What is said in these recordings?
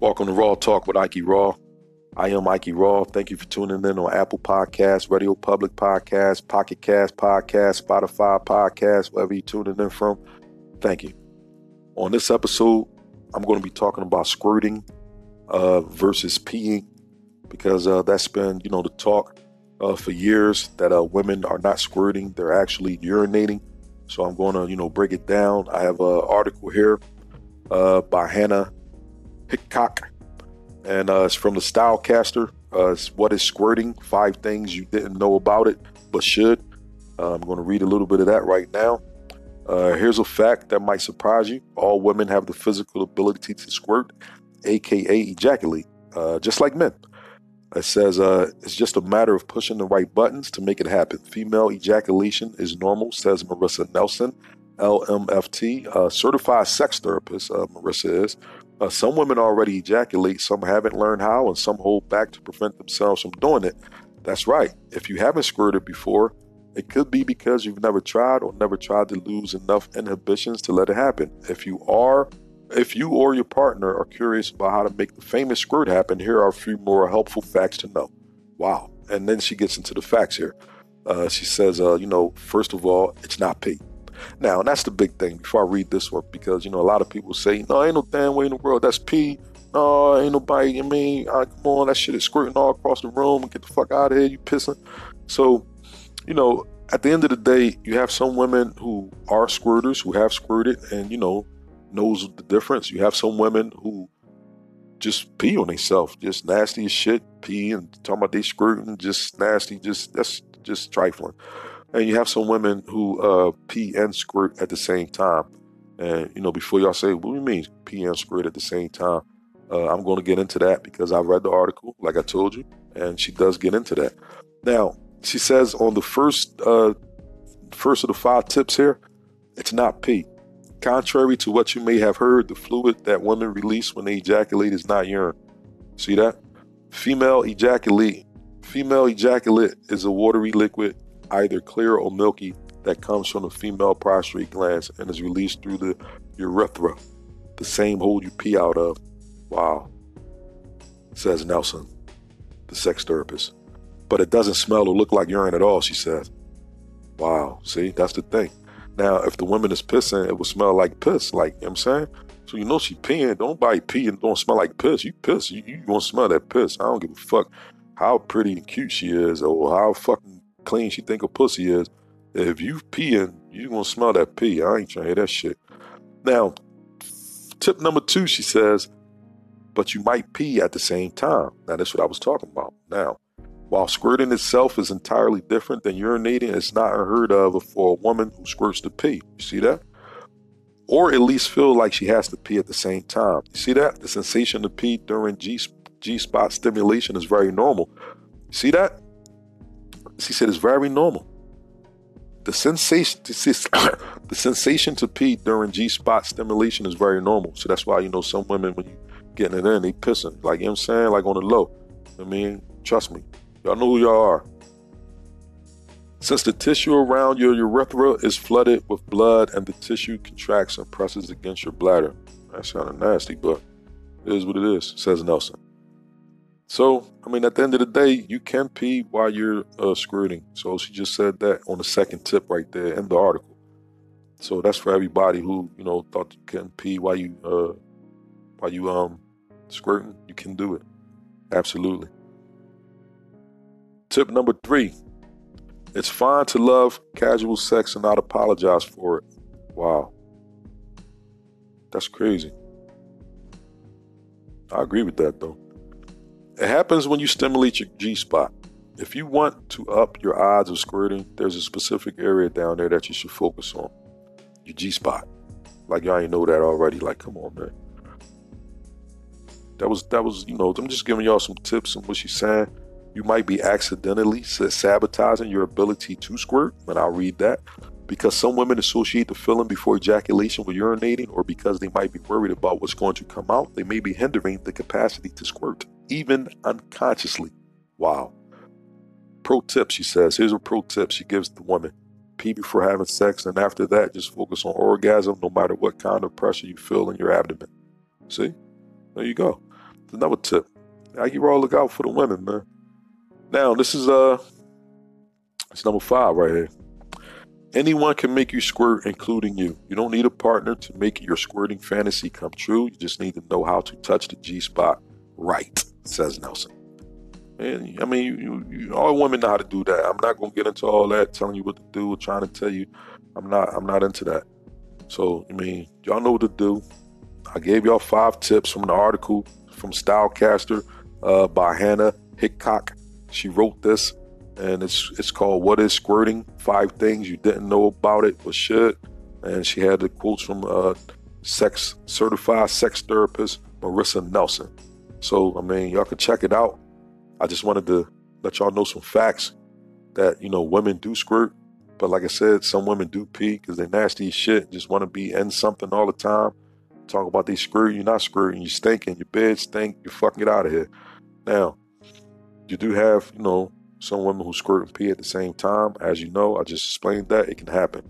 Welcome to Raw Talk with Ike Raw. I am Ike Raw. Thank you for tuning in on Apple Podcasts, Radio Public Podcasts, Pocket Cast Podcast, Spotify Podcast, wherever you're tuning in from. Thank you. On this episode, I'm going to be talking about squirting uh, versus peeing because uh, that's been, you know, the talk uh, for years that uh, women are not squirting; they're actually urinating. So I'm going to, you know, break it down. I have an article here uh, by Hannah Hickok, and uh, it's from the Stylecaster. Uh, it's what is squirting? Five things you didn't know about it, but should. Uh, I'm going to read a little bit of that right now. Uh, here's a fact that might surprise you: all women have the physical ability to squirt, aka ejaculate, uh, just like men. It says uh, it's just a matter of pushing the right buttons to make it happen. Female ejaculation is normal, says Marissa Nelson, LMFT, a certified sex therapist. Marissa is. Uh, some women already ejaculate, some haven't learned how, and some hold back to prevent themselves from doing it. That's right. If you haven't squirted before, it could be because you've never tried or never tried to lose enough inhibitions to let it happen. If you are if you or your partner are curious about how to make the famous squirt happen, here are a few more helpful facts to know. Wow. And then she gets into the facts here. Uh, she says, uh, you know, first of all, it's not pee. Now, and that's the big thing before I read this one, because, you know, a lot of people say, no, ain't no damn way in the world. That's pee. No, ain't nobody, I mean, uh, come on, that shit is squirting all across the room. Get the fuck out of here, you pissing. So, you know, at the end of the day, you have some women who are squirters, who have squirted, and, you know, knows the difference. You have some women who just pee on themselves, just nasty as shit, pee and talking about they squirting, just nasty, just that's just trifling. And you have some women who uh, pee and squirt at the same time. And, you know, before y'all say, what do you mean pee and squirt at the same time? Uh, I'm going to get into that because I read the article, like I told you, and she does get into that. Now, she says on the first, uh, first of the five tips here, it's not pee. Contrary to what you may have heard, the fluid that women release when they ejaculate is not urine. See that? Female ejaculate. Female ejaculate is a watery liquid either clear or milky, that comes from the female prostate glands and is released through the urethra, the same hole you pee out of. Wow, says Nelson, the sex therapist. But it doesn't smell or look like urine at all, she says. Wow, see, that's the thing. Now, if the woman is pissing, it will smell like piss, like, you know what I'm saying? So you know she peeing. Don't buy pee and don't smell like piss. You piss, you, you gonna smell that piss. I don't give a fuck how pretty and cute she is or how fucking clean she think a pussy is, if you peeing, you gonna smell that pee. I ain't trying to hear that shit. Now, tip number two, she says, but you might pee at the same time. Now, that's what I was talking about. Now, while squirting itself is entirely different than urinating, it's not unheard of for a woman who squirts to pee. You see that? Or at least feel like she has to pee at the same time. You see that? The sensation to pee during G, G spot stimulation is very normal. See that? She said it's very normal. The sensation, the sensation to pee during G spot stimulation is very normal. So that's why you know some women when you getting it in, they pissing. Like you know I'm saying, like on the low. I mean, trust me, y'all know who y'all are. Since the tissue around your urethra is flooded with blood and the tissue contracts and presses against your bladder. That's kind of nasty, but it is what it is, says Nelson. So, I mean, at the end of the day, you can pee while you're uh, squirting. So she just said that on the second tip right there in the article. So that's for everybody who you know thought you can pee while you uh, while you um squirting. You can do it, absolutely. Tip number three: It's fine to love casual sex and not apologize for it. Wow, that's crazy. I agree with that though. It happens when you stimulate your G spot. If you want to up your odds of squirting, there's a specific area down there that you should focus on. Your G spot. Like y'all ain't know that already. Like, come on, man. That was that was, you know, I'm just giving y'all some tips on what she's saying. You might be accidentally sabotaging your ability to squirt, and I'll read that. Because some women associate the feeling before ejaculation with urinating, or because they might be worried about what's going to come out, they may be hindering the capacity to squirt even unconsciously. Wow. Pro tip, she says. Here's a pro tip she gives the woman. Pee before having sex, and after that, just focus on orgasm no matter what kind of pressure you feel in your abdomen. See? There you go. Another tip. Ike Raw, look out for the women, man. Now, this is uh it's number five right here. Anyone can make you squirt, including you. You don't need a partner to make your squirting fantasy come true. You just need to know how to touch the G spot right, says Nelson. And I mean, you, you, all women know how to do that. I'm not gonna get into all that, telling you what to do, trying to tell you. I'm not. I'm not into that. So I mean, y'all know what to do. I gave y'all five tips from the article from Stylecaster uh, by Hannah Hickok. She wrote this, and it's it's called "What Is Squirting? Five Things You Didn't Know About It but Should." And she had the quotes from uh, sex certified sex therapist Marissa Nelson. So I mean, y'all can check it out. I just wanted to let y'all know some facts that, you know, women do squirt. But like I said, some women do pee because they're nasty as shit. Just want to be in something all the time. Talk about they squirt, you're not squirting, you stinking, your bed stink, you fucking get out of here. Now, you do have, you know, some women who squirt and pee at the same time. As you know, I just explained that it can happen.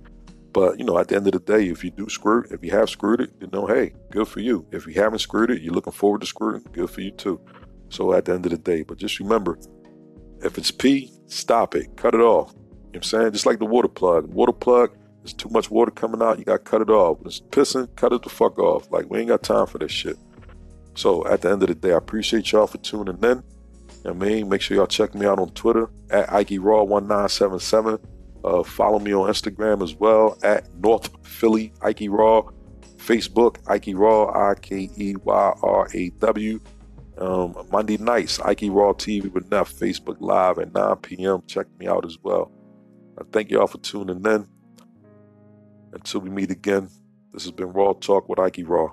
But you know, at the end of the day, if you do squirt, if you have squirted, you know, hey, good for you. If you haven't squirted, you're looking forward to squirting, good for you too. So at the end of the day, but just remember, if it's pee, stop it, cut it off. You know what I'm saying? Just like the water plug. Water plug, there's too much water coming out, you gotta cut it off. When it's pissing, cut it the fuck off. Like we ain't got time for this shit. So at the end of the day, I appreciate y'all for tuning in. I mean, make sure y'all check me out on Twitter at Ike Raw 1977. Uh, follow me on Instagram as well at North Philly Ike Raw. Facebook Ike Raw I K E Y R A W. Um, Monday nights, Ike Raw TV with Neff, Facebook Live at 9 p.m. Check me out as well. I thank y'all for tuning in. Until we meet again, this has been Raw Talk with Ike Raw.